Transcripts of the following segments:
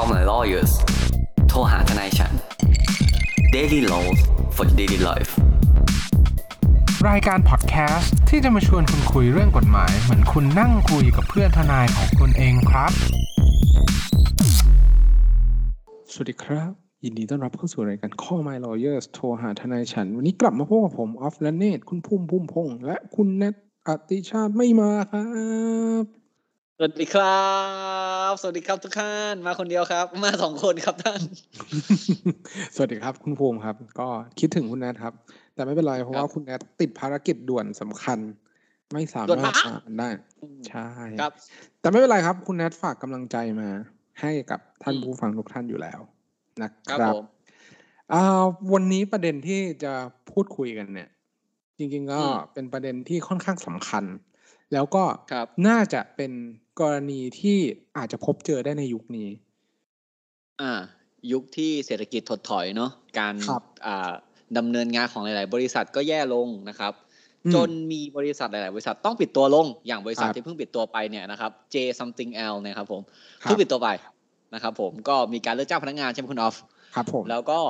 Call my lawyers โทรหาทนายฉัน Daily Laws for daily life รายการพอดแคสต์ที่จะมาชวนคุณคุยเรื่องกฎหมาย เหมือนคุณนั่งคุยกับเพื่อนทนายของคุณเองครับ สวัสดีครับ ยินดีต้อนรับเข้าสู่รายการ Call My Lawyers โทรหาทนายฉัน วันนี้กลับมาพบกับผมออฟและเนตคุณพุ่มพุ่มพงษ์และคุณแนทอติชาติไม่มาครับ สวัสดีครับ สวัสดีครับทุกท่าน มาคนเดียวครับ มาสองคนครับท่าน สวัสดีครับคุณภูมิครับ ก็คิดถึงคุณแนทครับ แต่ไม่เป็นไรเพราะว่าคุณแนทติดภารกิจด่วนสำคัญ ไม่สาด่วนมารถมากมาได้ใช่ครับ แต่ไม่เป็นไรครับ คุณแนทฝากกำลังใจมา ให้กับท่านอืมผู้ฟังทุกท่านอยู่แล้วนะคครัรับบผมอ่าวันนี้ประเด็นที่จะพูดคุยกันเนี่ย จริง ๆ ก็อืมเป็นประเด็นที่ค่อนข้างสำคัญ แล้วก็ครับน่าจะเป็นกรณีที่อาจจะพบเจอได้ในยุคนี้ อ่า ยุคที่เศรษฐกิจถดถอยเนาะการครับอ่าดำเนินงานของหลาย ๆ บริษัทก็แย่ลงนะครับอืมจนมีบริษัทหลาย ๆ บริษัทต้องปิดตัวลง อย่างบริษัทครับที่เพิ่งปิดตัวไปเนี่ยนะครับ J something L เนะครับผมครับเพิ่งปิดตัวไปนะครับผมก็มีการเลิกจ้างพนักงานใช่ไหมคุณออฟครับผมแล้วก็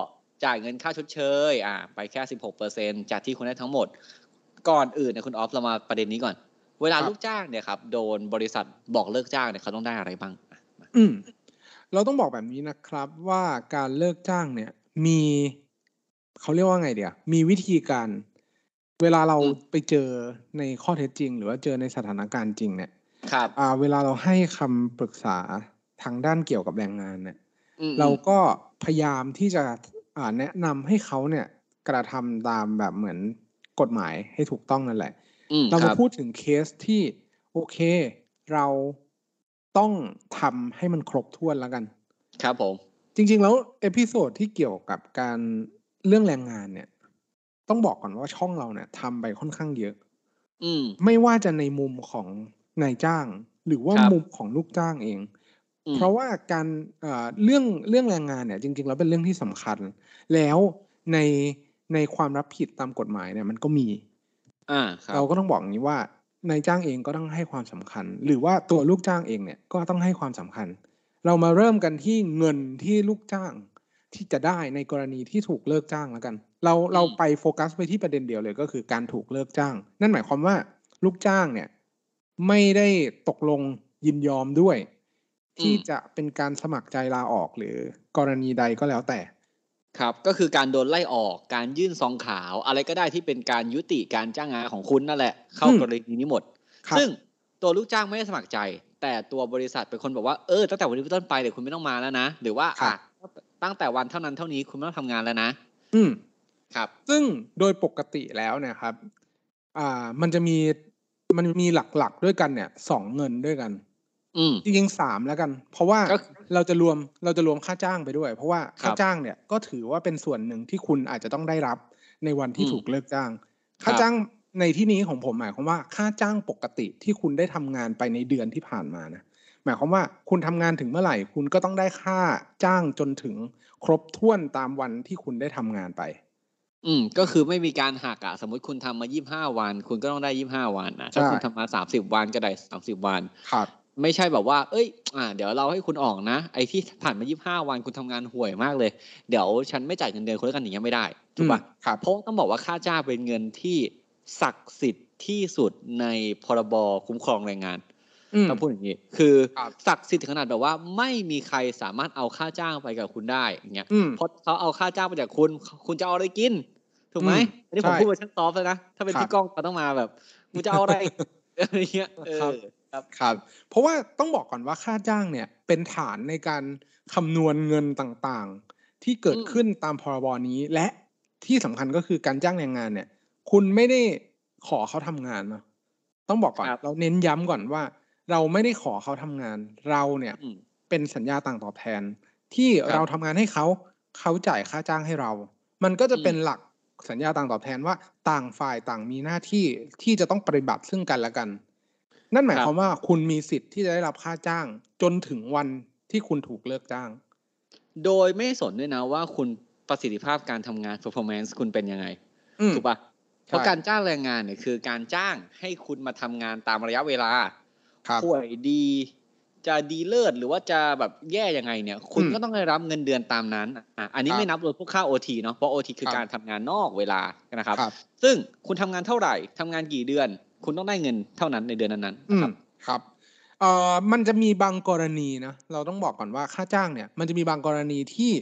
จ่ายเงินค่าชดเชย อ่า ไปแค่16%จากที่คุณได้ทั้งหมด ก่อนอื่นเนยคุณออฟเรามาประเด็นนี้ก่อน เวลาครับลูกจ้างเนี่ยครับโดนบริษัทบอกเลิกจ้างเนี่ยเขาต้องได้อะไรบ้างอะมาอืมเราต้องบอกแบบนี้นะครับว่าการเลิกจ้างเนี่ย มีเขาเรียกว่าไงเดียวมีวิธีการ เวลาเราไปเจอในข้อเท็จจริง หรือว่าเจอในสถานการณ์จริงเนี่ย ครับอ่าเวลาเราให้คำปรึกษาทางด้านเกี่ยวกับแรงงานเนี่ยอืมเราก็พยายามที่จะอ่าแนะนำให้เขาเนี่ยกระทำตามแบบเหมือนกฎหมายให้ถูกต้องนั่นแหละอืม เราคมารับพูดถึงเคสที่โอเค เราต้องทำให้มันครบถ้วนแล้วกัน ครับผม จริง ๆ แล้ว episode ที่เกี่ยวกับการเรื่องแรงงานเนี่ย ต้องบอกก่อนว่าช่องเราเนี่ยทำไปค่อนข้างเยอะ อืม ไม่ว่าจะในมุมของนายจ้าง หรือว่าครับมุมของลูกจ้างเองอืมเพราะว่าการเอ่อเรื่องเรื่องแรงงานเนี่ย จริง ๆ แล้วเป็นเรื่องที่สำคัญ แล้วในในความรับผิดตามกฎหมายเนี่ย มันก็มีอ่าครับ เราก็ต้องบอกอย่างนี้ว่านายจ้างเองก็ต้องให้ความสำคัญ หรือว่าตัวลูกจ้างเองเนี่ยก็ต้องให้ความสำคัญ เรามาเริ่มกันที่เงินที่ลูกจ้างที่จะได้ในกรณีที่ถูกเลิกจ้างแล้วกัน เราเราไปโฟกัสไปที่ประเด็นเดียวเลยก็คือการถูกเลิกจ้าง นั่นหมายความว่าลูกจ้างเนี่ยไม่ได้ตกลงยินยอมด้วย ที่อืมจะเป็นการสมัครใจลาออกหรือกรณีใดก็แล้วแต่ ครับก็คือการโดนไล่ออกการยื่นซองขาว อะไรก็ได้ที่เป็นการยุติการจ้างงานของคุณนั่นแหละ เข้าอืมกรณีนี้หมดครับซึ่งตัวลูกจ้างไม่ได้สมัครใจ แต่ตัวบริษัทเป็นคนบอกว่าเออตั้งแต่วันนี้เป็นต้นไปเดี๋ยวคุณไม่ต้องมาแล้วนะ หรือว่าครัอะบตั้งแต่วันเท่านั้นเท่านี้คุณไม่ต้องทำงานแล้วนะ อืมครับ ซึ่งโดยปกติแล้วเนี่ยครับ อ่ามันจะมีมันมีหลักๆด้วยกันเนี่ยสองเงินด้วยกันอืม จริงๆสามแล้วกัน เพราะว่าก็เราจะรวมเราจะรวมค่าจ้างไปด้วย เพราะว่าครัค่าบจ้างเนี่ยก็ถือว่าเป็นส่วนหนึ่งที่คุณอาจจะต้องได้รับในวันที่อืมถูกเลิกจ้างครับค่าจ้างในที่นี้ของผมหมายความว่าค่าจ้างปกติที่คุณได้ทำงานไปในเดือนที่ผ่านมานะหมายความว่าคุณทำงานถึงเมื่อไหร่ คุณก็ต้องได้ค่าจ้างจนถึงครบถ้วนตามวันที่คุณได้ทำงานไป อืม ก็คือไม่มีการหักอะสมมติคุณทำมายี่ห้าวัน คุณก็ต้องได้ยี่ห้าวันนะถ้าใช่คุณทำมาสามสิบวันก็ได้สามสิบวันครับ ไม่ใช่แบบว่า เอ้ย อ่า เดี๋ยวเราให้คุณออกนะ ไอ้ที่ผ่านมายี่ห้าวันคุณทำงานห่วยมากเลย เดี๋ยวฉันไม่จ่ายเงินเดือนคุณแล้วกันอย่างเงี้ยไม่ได้ ถูกปะอืมครับเพราะต้องบอกว่าค่าจ้างเป็นเงินที่ศักดิ์สิทธิ์ที่สุดในพรบคุ้มครองแรงงานอืมต้องพูดอย่างนี้ คือครับศักดิ์สิทธิ์ถึงขนาดแบบว่าไม่มีใครสามารถเอาค่าจ้างไปกับคุณได้อย่างเงี้ยอืมเพราะเขาเอาค่าจ้างไปจากคุณ คุณจะเอาอะไรกิน ถูกไหมอืมอันนี้ผมใช่พูดไปชั้นซอฟต์เลยนะ ถ้าเป็นครับพี่ก้องเขาต้องมาแบบมึงจะเอาอะไรอะไรเงี้ยเอ ครับอครับครับ เพราะว่าต้องบอกก่อนว่าค่าจ้างเนี่ยเป็นฐานในการคำนวณเงินต่างๆ ที่เกิดอืมขึ้นตามพรบนี้ และที่สำคัญก็คือการจ้างแรงงานเนี่ย คุณไม่ได้ขอเขาทำงานเนาะต้องบอกก่อนครับเราเน้นย้ำก่อนว่า เราไม่ได้ขอเขาทำงาน เราเนี่ยอืมเป็นสัญญาต่างตอบแทน ที่ครับเราทำงานให้เขาเขาจ่ายค่าจ้างให้เรา มันก็จะอืมเป็นหลักสัญญาต่างตอบแทนว่าต่างฝ่ายต่างมีหน้าที่ที่จะต้องปฏิบัติซึ่งกันและกัน นั่นหมายความว่าคุณมีสิทธิ์ที่จะได้รับค่าจ้าง จนถึงวันที่คุณถูกเลิกจ้าง โดยไม่สนด้วยนะว่าคุณประสิทธิภาพการทำงาน performance คุณเป็นยังไงอืมถูกปะใช่เพราะการจ้างแรงงานเนี่ยคือการจ้างให้คุณมาทำงานตามระยะเวลาครับป่วยดี จะดีเลิศหรือว่าจะแบบแย่ยังไงเนี่ย คุณอืมก็ต้องได้รับเงินเดือนตามนั้นอะอันนี้ครับไม่นับรวมพวกค่าโอทีเนาะเพราะโอทีคือครับการทำงานนอกเวลานะครับครับซึ่งคุณทำงานเท่าไหร่ทำงานกี่เดือน คุณต้องได้เงินเท่านั้นในเดือนนั้นๆอืนะคมรับครับเอ่อมันจะมีบางกรณีนะเราต้องบอกก่อนว่าค่าจ้างเนี่ย มันจะมีบางกรณีที่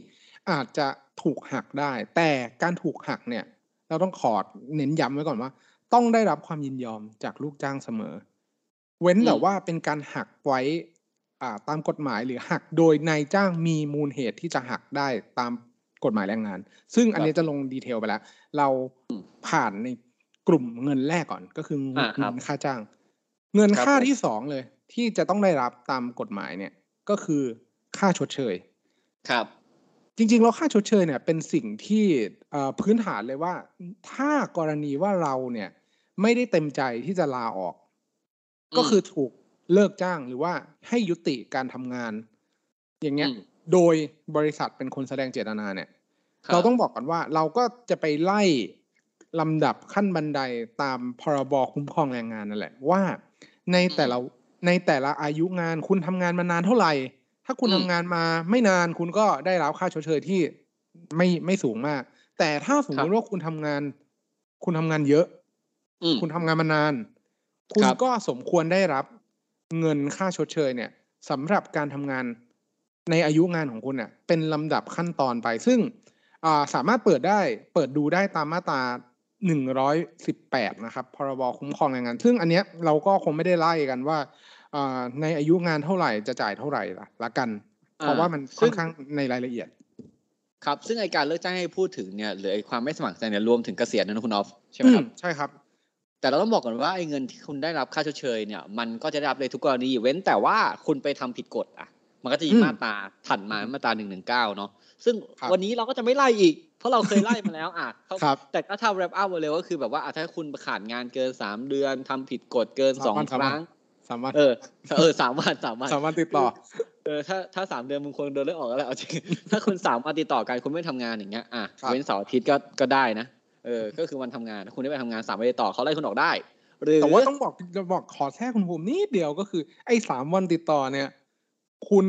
อาจจะถูกหักได้ แต่การถูกหักเนี่ย เราต้องขอเน้นย้ำไว้ก่อนว่า ต้องได้รับความยินยอมจากลูกจ้างเสมอ เว้นแต่อืมว่าเป็นการหักไว้อ่าตามกฎหมายหรือหักโดยนายจ้างมีมูลเหตุที่จะหักได้ตามกฎหมายแรงงาน ซึ่งอันนี้จะลงดีเทลไปแล้ว เราผ่านใน กลุ่มเงินแรกก่อนก็คือเงิอ่าครับนค่าจ้าง เงินครับค่าผมที่สองเลย ที่จะต้องได้รับตามกฎหมายเนี่ยก็คือค่าชดเชย ครับ จริงๆแล้วค่าชดเชยเนี่ย เป็นสิ่งที่เอ่อพื้นฐานเลยว่า ถ้ากรณีว่าเราเนี่ย ไม่ได้เต็มใจที่จะลาออกอืมก็คือถูกเลิกจ้างหรือว่าให้ยุติการทำงาน อย่างเงี้ยอืมโดยบริษัทเป็นคนแสดงเจตนาเนี่ยครับเราต้องบอกก่อนว่า เราก็จะไปไล่ ลำดับขั้นบันไดตามพรบคุ้มครองแรงงานนั่นแหละว่า ในแต่ละในแต่ละอายุงานคุณทำงานมานานเท่าไหร่ ถ้าคุณอืมทำงานมาไม่นานคุณก็ได้รับค่าชดเชยที่ไม่ไม่สูงมาก แต่ถ้าสมมติว่าคุณทำงาน คุณทำงานเยอะอืมคุณทำงานมานาน คุณครับก็สมควรได้รับเงินค่าชดเชยเนี่ยสำหรับการทำงานในอายุงานของคุณเนี่ยเป็นลำดับขั้นตอนไป ซึ่งอ่าสามารถเปิดได้เปิดดูได้ตามมาตรา หนึ่งร้อยสิบแปดนะครับ พรบคุ้มครองแรงงาน ซึ่งอันเนี้ยเราก็คงไม่ได้ไล่กันว่าอ่าในอายุงานเท่าไหร่จะจ่ายเท่าไหร่ละละกัน เพราะว่ามันค่อนข้างในรายละเอียด ครับ ซึ่งไอการเลิกจ้างให้พูดถึงเนี่ยหรือไอความไม่สมัครใจเนี่ยรวมถึงเกษียณนะคุณออฟใช่ไหมครับอืมใช่ครับ แต่เราต้องบอกก่อนว่าไอ้เงินที่คุณได้รับค่าชดเชยเนี่ยมันก็จะได้รับในทุกกรณีเว้นแต่ว่าคุณไปทำผิดกฎอะ มันก็จะมีอืมมาตราถัดมามาตราหนึ่งหนึ่งเก้าเนาะซึ่งครับวันนี้เราก็จะไม่ไล่อีกเพ ราะเราเคยไล่มาแล้วอะเขาครับแต่ก็ทำแรปอัพมาเลยก็คือแบบว่าอะถ้าคุณขาดงานเกินสามเดือนทำผิดกฎเกินสองสามวันครั้งสามารถเออเออสามวันสามวันสามารถติดต่อเออถ้าถ้าสามเดือนมึงควรโดนเลิกออกแล้วแหละเอาจริงถ้าคุณสามวันติดต่อกันคุณไม่ทำงานอย่างเงี้ยอะครับเว้นเสาร์อาทิตย์ก็ก็ได้นะเออก็คือวันทำงานถ้าคุณได้ไปทำงานสามวันติดต่อเขาไล่คุณออกได้หรือแต่ว่าต้องบอกจะบอกขอแทรกคุณภูมินิดเดียวก็คือ ไอ้สามวันติดต่อเนี่ย คุณ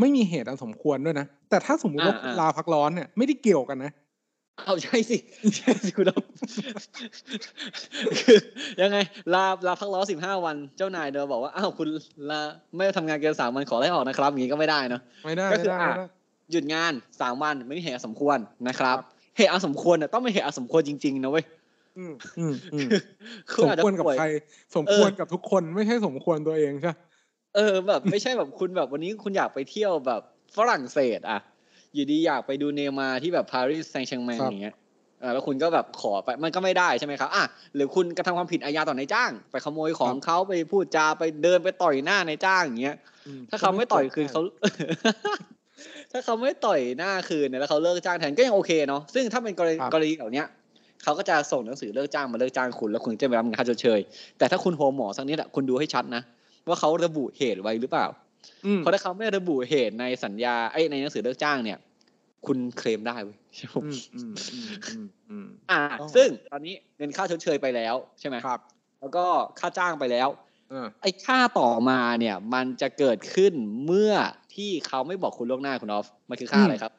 ไม่มีเหตุอันสมควรด้วยนะแต่ถ้าสมมุติว่าคุณลาพักร้อนเนี่ยไม่ได้เกี่ยวกันนะ เอาใช่สิใช่สิคุณดอมคือยังไงลาลาพักร้อนสิบห้าวันเจ้านายเดินบอกว่าอ้าวคุณลาไม่ได้ทำงานเกินสามวันขอไล่ออกนะครับอย่างงี้ก็ไม่ได้เนอะไม่ได้ก็ไม่คือได้อะไม่ได้หยุดงานสามวันไม่มีเหตุอันสมควรนะครับครับ เหตุอันสมควรเนี่ยต้องเป็นเหตุอันสมควรจริงๆนะเว้ยอืมอืมอืมคุสณมอาจจะควรกับป่วยใคร สมเออควรกับทุกคนไม่ใช่สมควรตัวเองใช่เออแบบ ไม่ใช่แบบคุณแบบวันนี้คุณอยากไปเที่ยวแบบฝรั่งเศส อะ อยู่ดีอยากไปดูเนย์มาร์ที่แบบปารีสแซงต์แชร์แมงอย่างเงี้ยเออแล้วคุณก็แบบขอไปมันก็ไม่ได้ใช่ไหมครับอะหรือคุณกระทำความผิดอาญาต่อนายจ้าง ไปขโมยของเขาไปพูดจาไปเดินไปต่อยหน้านายจ้างอย่างเงี้ยอืมถ้าเขาไม่ต่อยคืนเขาถ้าเขาไม่ต่อยหน้าคืนเนี่ยแล้วเขาเลิกจ้างแทนก็ยังโอเคเนาะซึ่งถ้าเป็นกรณีครับกรณีเหล่าเนี้ยเขาก็จะส่งหนังสือเลิกจ้างมาเลิกจ้างคุณแล้วคุณจะไปรับเงินค่าชดเชยแต่ถ้าคุณโฮหมอสักนิดอะคุณดูให้ชัดนะว่าเขาระบุเหตุไว้หรือเปล่าอืม เพราะถ้าเขาไม่ระบุเหตุในสัญญาไอ้ยในหนังสือเลิกจ้างเนี่ย คุณเคลมได้เว้ยใช่ไหมอืมอืมอืมอืมอืมอ่าอ๋อซึ่งตอนนี้เงินค่าชดเชยไปแล้วใช่ไหมครับ แล้วก็ค่าจ้างไปแล้วเออไอ้ค่าต่อมาเนี่ย มันจะเกิดขึ้นเมื่อที่เขาไม่บอกคุณล่วงหน้าคุณออฟมันคือค่าอะไรครับ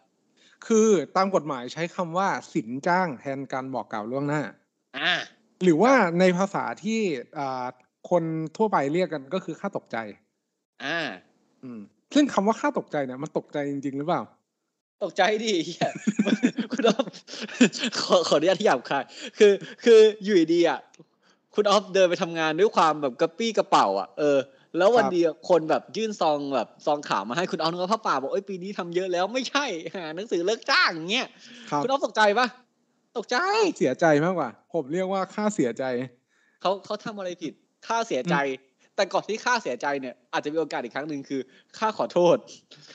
คือตามกฎหมายใช้คำว่าสินจ้างแทนการบอกกล่าวล่วงหน้า อ่า หรือว่าในภาษาที่อ่าคนทั่วไปเรียกกันก็คือค่าตกใจ อ่า อืมซึ่งคำว่าค่าตกใจเนี่ยมันตกใจจริง ๆ หรือเปล่า ตกใจดิเหี้ยคุณออฟขอขออนุญาตที่หยาบคายคือ คืออยู่ดีๆอะคุณออฟเดินไปทำงานด้วยความแบบกระปี้กระเป๋า อะเออแล้ววันครับเดียวคนแบบยื่นซองแบบซองขาวมาให้คุณออฟนึกว่าผ้าป่าบอกเอ้ยปีนี้ทำเยอะแล้วไม่ใช่หาหนังสือเลิกจ้างอย่างเงี้ยครับคุณออฟตกใจปะตกใจเสียใจมากกว่า ผมเรียกว่าค่าเสียใจเขาเขาทำอะไรผิด ค่าเสียใจ แต่ก่อนที่ค่าเสียใจเนี่ยอาจจะมีโอกาสอีกครั้งหนึ่งคือค่าขอโทษ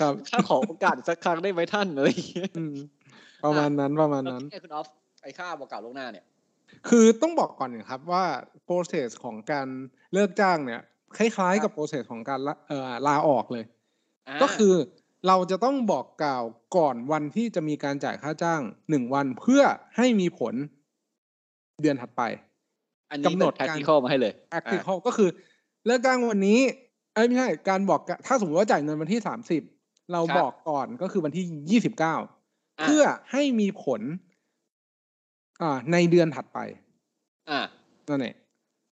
ครับค่าขอโอกาสอีกสักครั้งได้ไหมท่านอะไรอย่างเงี้ยอืมประมาณนั้นประมาณแล้วนั้นไงคุณออฟไอ้ค่าบอกกล่าวล่วงหน้าเนี่ย คือต้องบอกก่อนนะครับว่า process ของการเลิกจ้างเนี่ยคล้ายๆกับ process ของการละเอ่อลาออกเลยอ่าก็คือเราจะต้องบอกกล่าวก่อนวันที่จะมีการจ่ายค่าจ้างหนึ่งวันเพื่อให้มีผลเดือนถัดไปอันนี้กำหนดแท็กการติคอมาให้เลย practical ก็คือ เลิกจ้างวันนี้เอ้ยไม่ใช่การบอกกะถ้าสมมติว่าจ่ายเงินวันที่สามสิบเราครับบอกก่อนก็คือวันที่ยี่สิบเก้าอะเพื่อให้มีผล อ่า ในเดือนถัดไป อะนั่นเอง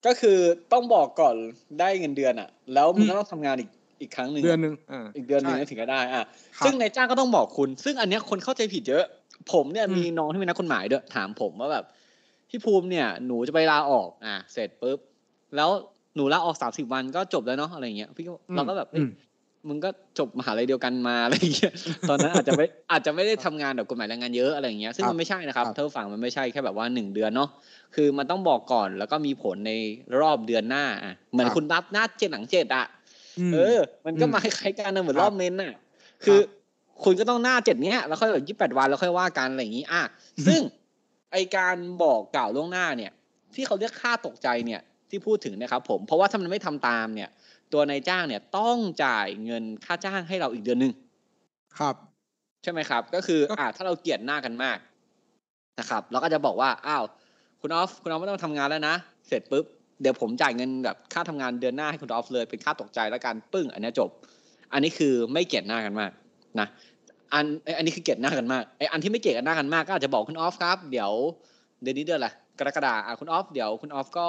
ก็คือต้องบอกก่อนได้เงินเดือนอะ แล้วมึงอืมก็ต้องทำงานอีกอีกครั้งหนึ่งเดือนหนึ่งอ่าอีกเดือนหนึ่งใช่ถึงจะได้อะครับซึ่งนายจ้างก็ต้องบอกคุณ ซึ่งอันเนี้ยคนเข้าใจผิดเยอะ ผมเนี่ยอืมมีน้องที่เป็นนักกฎหมายด้วยถามผมว่าแบบพี่ภูมิเนี่ย หนูจะไปลาออก อะเสร็จปุ๊บแล้ว หนูลาออกสามสิบวันก็จบแล้วเนาะอะไรเงี้ยพี่ก็อืมเราก็แบบเอ้ยอืมมึงก็จบมหาลัยเดียวกันมาอะไรอย่างเงี้ยตอนนั้นอาจจะไม่อาจจะไม่ได้ทำงานแบบกฎหมายแรงงานเยอะอะไรอย่างเงี้ยซึ่งครับมันไม่ใช่นะครับครับเท่าฝั่งมันไม่ใช่แค่แบบว่าหนึ่งเดือนเนาะคือมันต้องบอกก่อนแล้วก็มีผลในรอบเดือนหน้าอะเหมือนครับคุณรับหน้าเจ็ดหลังเจ็ดอะมเออ มันก็อืมมาคล้ายๆกันนะเหมือนครัรบอบเมนน่ะ คือ คุณก็ต้องหน้าเจ็ดเนี้ยแล้วค่อยแบบยี่สิบแปดวันแล้วค่อยว่ากันอะไรอย่างงี้อะซึ่งไอการบอกกล่าวล่วงหน้าเนี่ย ที่เขาเรียกค่าตกใจเนี่ย ที่พูดถึงนะครับผมเพราะว่าถ้ามันไม่ทำตามเนี่ย ตัวนายจ้างเนี่ยต้องจ่ายเงินค่าจ้างให้เราอีกเดือนหนึ่งครับ ใช่ไหมครับ ก็คือก็อ่าถ้าเราเกลียดหน้ากันมากนะครับ เราก็จะบอกว่าอ้าวคุณออฟคุณออฟไม่ต้องทำงานแล้วนะเสร็จปุ๊บเดี๋ยวผมจ่ายเงินแบบค่าทำงานเดือนหน้าให้คุณออฟเลยเป็นค่าตกใจแล้วกันปึ้ง อันเนี้ยจบ อันนี้คือไม่เกลียดหน้ากันมากนะอันไอ้อันนี้คือเกลียดหน้ากันมากไอ้อันที่ไม่เกลียดกันหน้ากันมากก็อาจจะบอกคุณออฟครับ เดี๋ยวเดือนนี้เดือนอะไรกรกฎาอะคุณออฟเดี๋ยวคุณออฟก็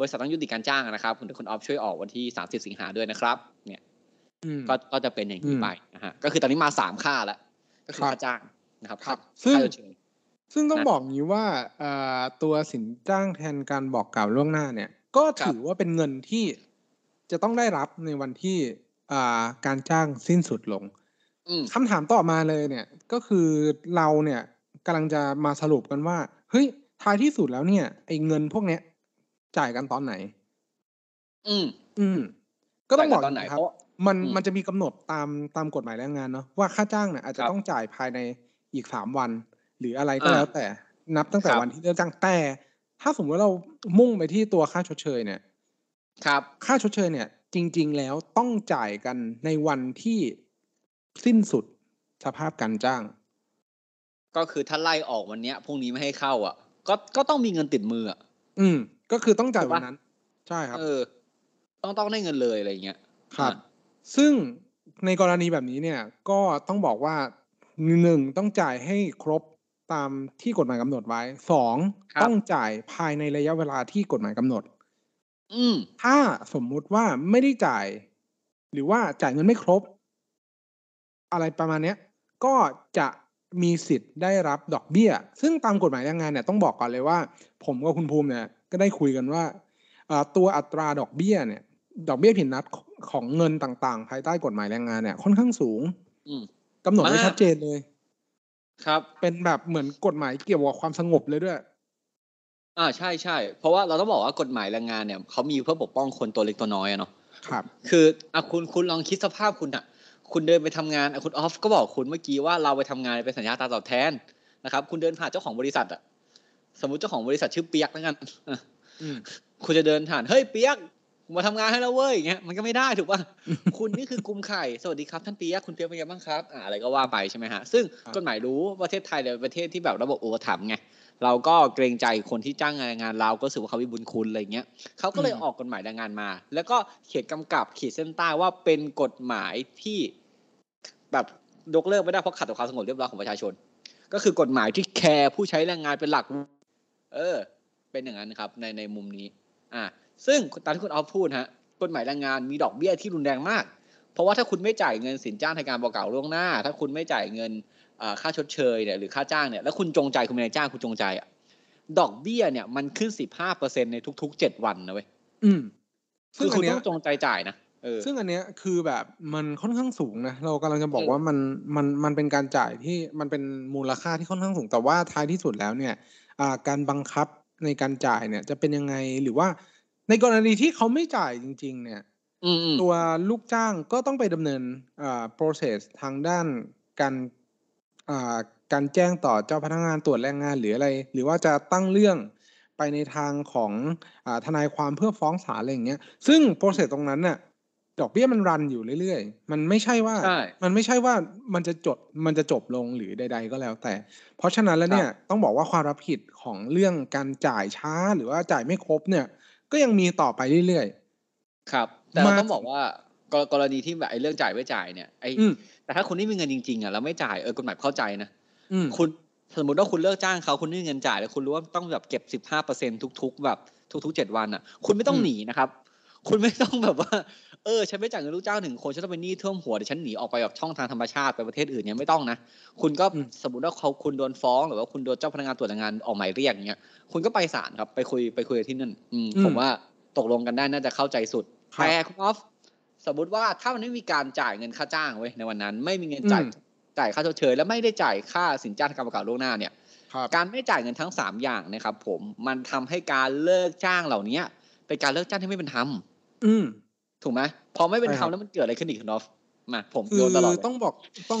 บริษัทต้องยุติการจ้างนะครับ คุณคุณออฟช่วยออกวันที่ 30 สิงหาด้วยนะครับ เนี่ยอืมก็ก็จะเป็นอย่างนี้อืมไปนะฮะก็คือตอนนี้มาสามค่าแล้วก็คือครับค่าจ้างนะครับครับค่าซึ่งค่าชดเชยซึ่งต้องนะบอกงี้ว่าเอ่อตัวสินจ้างแทนการบอกกล่าวล่วงหน้าเนี่ย ก็ถือว่าเป็นเงินที่จะต้องได้รับในวันที่อ่าการจ้างสิ้นสุดลงอืมคำถามต่อมาเลยเนี่ย ก็คือเราเนี่ยกำลังจะมาสรุปกันว่า เฮ้ยท้ายที่สุดแล้วเนี่ยไอ้เงินพวกเนี้ย จ่ายกันตอนไหน อืม อืม ก็ต้องบอกจ่ายกันตอนไหนย่างครับเพราะมันอืมมันจะมีกำหนดตามตามกฎหมายแรงงานเนาะว่าค่าจ้างเนี่ยอาจจะครับต้องจ่ายภายในอีกสามวัน หรืออะไรก็อ่าแล้วแต่นับตั้งแต่ครับวันที่เลือกจ้างแต่ ถ้าสมมติว่าเรามุ่งไปที่ตัวค่าชดเชยเนี่ย ครับ ค่าชดเชยเนี่ย จริง ๆ แล้วต้องจ่ายกันในวันที่สิ้นสุดสภาพการจ้าง ก็คือถ้าไล่ออกวันเนี้ยพรุ่งนี้ไม่ให้เข้า อะ ก็ก็ต้องมีเงินติดมืออะอืม ก็คือต้องจ่ายถูกวัปะนนั้น ใช่ครับ เออ ต้องต้องได้เงินเลยอะไรอย่างเงี้ยครับอะซึ่งในกรณีแบบนี้เนี่ย ก็ต้องบอกว่าหนึ่งต้องจ่ายให้ครบตามที่กฎหมายกำหนดไว้สองครับต้องจ่ายภายในระยะเวลาที่กฎหมายกำหนด อืมถ้าสมมุติว่าไม่ได้จ่าย หรือว่าจ่ายเงินไม่ครบ อะไรประมาณเนี้ย ก็จะมีสิทธิ์ได้รับดอกเบี้ย ซึ่งตามกฎหมายแรงงานเนี่ยต้องบอกก่อนเลยว่า ผมกับคุณภูมิเนี่ย ก็ได้คุยกันว่าเอ่อตัวอัตราดอกเบี้ยเนี่ย ดอกเบี้ยผิดนัดของเงินต่างๆ ภายใต้กฎหมายแรงงานเนี่ย ค่อนข้างสูงอืมกำหนดไว้มากชัดเจนเลย ครับ เป็นแบบเหมือนกฎหมายเกี่ยวกับความสงบเลยด้วย อ่าใช่ใช่เพราะว่าเราต้องบอกว่ากฎหมายแรงงานเนี่ยเขามีเพื่อปกป้องคนตัวเล็กตัวน้อยอะเนาะครับ คืออะคุณคุณลองคิดสภาพคุณอะ คุณเดินไปทำงานอะคุณออฟก็บอกคุณเมื่อกี้ว่าเราไปทำงานเป็นสัญญาตาตอบแทนนะครับ คุณเดินผ่านเจ้าของบริษัทอะ สมมุติเจ้าของบริษัทชื่อเปียกแล้วกันอะอืมคุณจะเดินผ่านเฮ้ยเปียกมาทำงานให้แล้วเว้ยอย่างเงี้ยมันก็ไม่ได้ถูกป่ะคุณนี่คือกุมไข่สวัสดีครับท่านเปียกคุณเปียกเป็นยังไงบ้างครับอ่าอะไรก็ว่าไปใช่ไหมฮะซึ่งครับกฎหมายรู้ว่าประเทศไทยเนี่ยเป็นประเทศที่แบบระบบอุปถัมภ์ไงเราก็เกรงใจคนที่จ้างงานงานเราก็รู้สึกว่าเขามีบุญคุณอะไรเงี้ยเขาก็เลยออกกฎหมายแรงงานมา แล้วก็เขียนกำกับขีดเส้นใต้ว่าเป็นกฎหมายที่แบบยกเลิกไม่ได้เพราะขัดต่อความสงบเรียบร้อยของประชาชน ก็คือกฎหมายที่แคร์ผู้ใช้แรงงานเป็นหลัก เออ เป็นอย่างนั้นครับในในมุมนี้ อ่า ซึ่งตามที่คุณออฟพูดฮะกฎหมายแรงงานมีดอกเบี้ยที่รุนแรงมาก เพราะว่าถ้าคุณไม่จ่ายเงินสินจ้างในการบอกกล่าวล่วงหน้า ถ้าคุณไม่จ่ายเงินอ่าค่าชดเชยเนี่ยหรือค่าจ้างเนี่ยแล้วคุณจงใจคุณเป็นนายจ้างคุณจงใจอะดอกเบี้ยเนี่ยมันขึ้นสิบห้าเปอร์เซ็นในทุกๆเจ็ดวันนะเว้ยอืมคืออัคุณนเนี้ต้ยองจงใจจ่ายนะเออซึ่งอันเนี้ยคือแบบมันค่อนข้างสูงนะเรากำลังจะบอกเออว่ามันมันมันเป็นการจ่ายที่มันเป็นมูลค่าที่ค่อนข้างสูงแต่ว่าท้ายที่สุดแล้วเนี่ยอ่า การบังคับในการจ่ายเนี่ยจะเป็นยังไงหรือว่า ในกรณีที่เขาไม่จ่ายจริง ๆ เนี่ยอืมอืมตัวลูกจ้างก็ต้องไปดำเนินอ่า process ทางด้านการอ่าการแจ้งต่อเจ้าพนักงานตรวจแรงงานหรืออะไร หรือว่าจะตั้งเรื่องไปในทางของอาทนายความเพื่อฟ้องศาลอะไรอย่างเงี้ย ซึ่ง process ตรงนั้นน่ะ ดอกเบี้ยมันรันอยู่เรื่อยๆ มันไม่ใช่ว่าใช่มันไม่ใช่ว่ามันจะจด มันจะจบลงหรือใด ๆ ก็แล้วแต่ เพราะฉะนั้นแล้วเนี่ยต้องบอกว่าความรับผิดของเรื่องการจ่ายช้าหรือว่าจ่ายไม่ครบเนี่ย ก็ยังมีต่อไปเรื่อยๆ ครับ แต่เรามาต้องบอกว่ากรกรณีที่แบบไอ้เรื่องจ่ายไม่จ่ายเนี่ย ไอ้อืมแต่ถ้าคุณไม่มีเงินจริงๆอะแล้วไม่จ่าย เออกฎหมายเข้าใจนะอืมคุณสมมติว่าคุณเลิกจ้างเขาคุณไม่มีเงินจ่ายแล้วคุณรู้ว่าต้องแบบเก็บสิบห้าเปอร์เซ็นทุก ๆ แบบทุกๆเจ็ดวันอะ คุณไม่ต้องอืมหนีนะครับ คุณไม่ต้องแบบว่า เออฉันไม่จ่ายเงินลูกจ้างหนึ่งคนฉันต้องเป็นหนี้ท่วมหัวเดี๋ยวฉันหนีออกไปแบบช่องทางธรรมชาติไปประเทศอื่นเนี่ยไม่ต้องนะคุณก็สมมติว่าเขาคุณโดนฟ้องหรือว่าคุณโดนเจ้าพนักงานตรวจแรงงานออกหมายเรียกอย่างเงี้ยคุณก็ไปศาลครับไปคุยไปคุยกับที่นั่นอืมผมว่าตกลงกันได้น่าจะเข้าใจสุดครับแต่คุณออฟสมมติว่าถ้ามันไม่มีการจ่ายเงินค่าจ้างเว้ยในวันนั้น ไม่มีเงินจ่ายอืมจ่ายค่าชดเชยและไม่ได้จ่ายค่าสินจ้างทางการประกาศล่วงหน้าเนี่ยครับการไม่จ่ายเงินทั้งสามอย่างเนะครับ ผมมันทำให้การเลิกจ้างเหล่านี้เป็นการเลิกจ้างที่ไม่เป็นธรรมอืม ถูกไหมพอไม่เป็นใช่ธครรัรบมแล้วมันเกิดอะไรขึ้นอีกคุณออฟมาผมคืโยอนตลอดเลยต้องบอกต้อง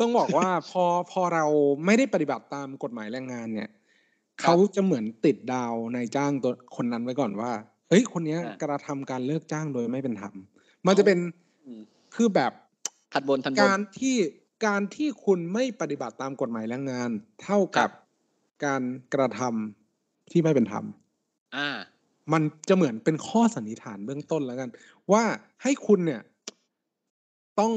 ต้องบอกว่าพอพอเราไม่ได้ปฏิบัติตามกฎหมายแรงงานเนี่ยครับเขาจะเหมือนติดดาวในจ้างตัวคนนั้นไว้ก่อนว่าเฮ้ยคนเนี้ยอ่ากระทำการเลิกจ้างโดยไม่เป็นธรรมมันจะเป็นอืมคือแบบทัดบนทันบนการที่การที่คุณไม่ปฏิบัติตามกฎหมายแรงงาน เท่ากับการกระทำที่ไม่เป็นธรรมอ่า มันจะเหมือนเป็นข้อสันนิษฐานเบื้องต้นแล้วกัน ว่าให้คุณเนี่ย ต้อง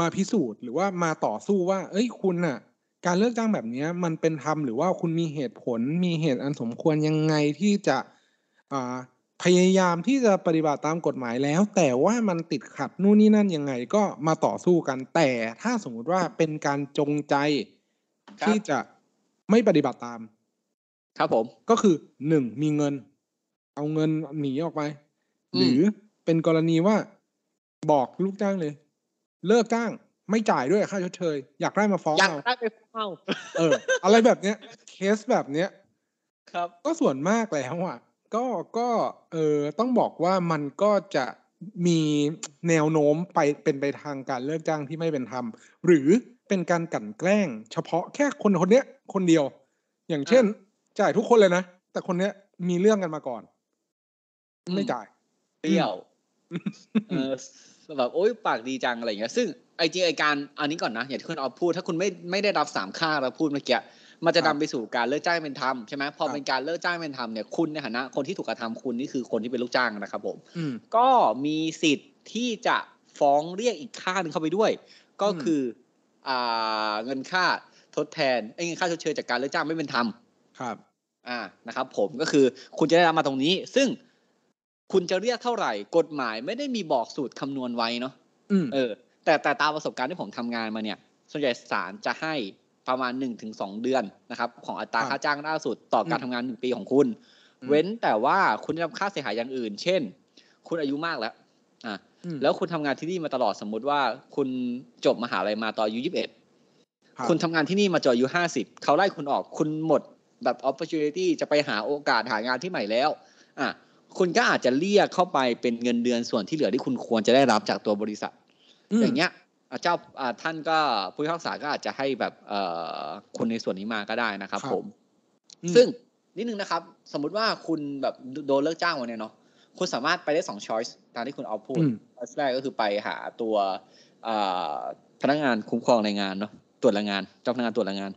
มาพิสูจน์หรือว่ามาต่อสู้ว่า เอ้ยคุณน่ะ การเลิกจ้างแบบเนี้ยมันเป็นธรรมหรือว่าคุณมีเหตุผลมีเหตุอันสมควรยังไงที่จะอ่าพยายามที่จะปฏิบัติตามกฎหมายแล้ว แต่ว่ามันติดขัดนู่นนี่นั่นยังไงก็มาต่อสู้กัน แต่ถ้าสมมุติว่าเป็นการจงใจครับที่จะไม่ปฏิบัติตาม ครับผม ก็คือหนึ่งมีเงิน เอาเงินหนีออกไปอืมหรือเป็นกรณีว่าบอกลูกจ้างเลย เลิกจ้างไม่จ่ายด้วยค่าชดเชย อยากได้มาฟ้องอยากเราได้ไปเฝ้าเออ อะไรแบบเนี้ย เคสแบบเนี้ย ครับ ก็ส่วนมากแล้วอะ ก็ก็เออต้องบอกว่ามันก็จะมีแนวโน้มไปเป็นไปทางการเลิกจ้างที่ไม่เป็นธรรม หรือเป็นการกลั่นแกล้ง เฉพาะแค่คนคนเนี้ย คนเดียว อย่างเช่น จ่ายทุกคนเลยนะ แต่คนเนี้ยมีเรื่องกันมาก่อนอืม ไม่จ่ายเปรี้ยวเออแบบโอ๊ยปากดีจังอะไรอย่างเงี้ย ซึ่งไอ้จริงไอ้การอันนี้ก่อนนะอย่างที่คุณออฟพูด ถ้าคุณไม่ไม่ได้รับสามค่าเราพูดเมื่อกี้มันจะครันำบไปสู่การเลิกจ้างเป็นธรรมใช่ไหมพอครับเป็นการเลิกจ้างเป็นธรรมเนี่ยคุณในฐานะคนที่ถูกกระทำคุณนี่คือคนที่เป็นลูกจ้างนะครับผมอืมก็มีสิทธิ์ที่จะฟ้องเรียกอีกค่าหนึงเข้าไปด้วย ก็อืมคืออ่าเงินค่าทดแทนไอ้ยเงินค่าชดเชยจากการเลิกจ้างไม่เป็นธรรมครับ อ่านะครับ ผมก็คือคุณจะได้รับมาตรงนี้ ซึ่ง คุณจะเรียกเท่าไหร่ กฎหมายไม่ได้มีบอกสูตรคำนวณไว้เนาะอืมเออ แต่แต่ตามประสบการณ์ที่ผมทำงานมาเนี่ย ส่วนใหญ่ศาลจะให้ประมาณหนึ่งถึงสองเดือนนะครับ ของอัตราครับค่าจ้างล่าสุดต่อการอืมทำงานหนึ่งปีของคุณอืมเว้นแต่ว่าคุณได้รับค่าเสียหายอย่างอื่น เช่น คุณอายุมากแล้วอ่าอืมแล้วคุณทำงานที่นี่มาตลอดสมมุติว่า คุณจบมหาลัยมาตอนอายุยี่สิบเอ็ดรับคุณทำงานที่นี่มาจนอายุห้าสิบเขาไล่คุณออกคุณหมดแบบ opportunity จะไปหาโอกาสหางานที่ใหม่แล้ว อะ คุณก็อาจจะเรียกเข้าไปเป็นเงินเดือนส่วนที่เหลือที่คุณควรจะได้รับจากตัวบริษัทมอย่างเงี้ยอะเจ้าอะท่านก็ผู้พิพากษาก็อาจจะให้แบบเอ่อคุณในส่วนนี้มาก็ได้นะครับครับผมอืมซึ่งนิดนึงนะครับ สมมุติว่าคุณแบบโดนเลิกจ้างวันเนี้ยเนาะคุณสามารถไปได้สองช้อยส์ตามที่คุณเอาพูดอืมช้อยส์แรกก็คือไปหาตัวอ่าพนักงานคุ้มครองแรงงานเนาะตรวจแรงงานเจ้าพนักงานตรวจแรงงาน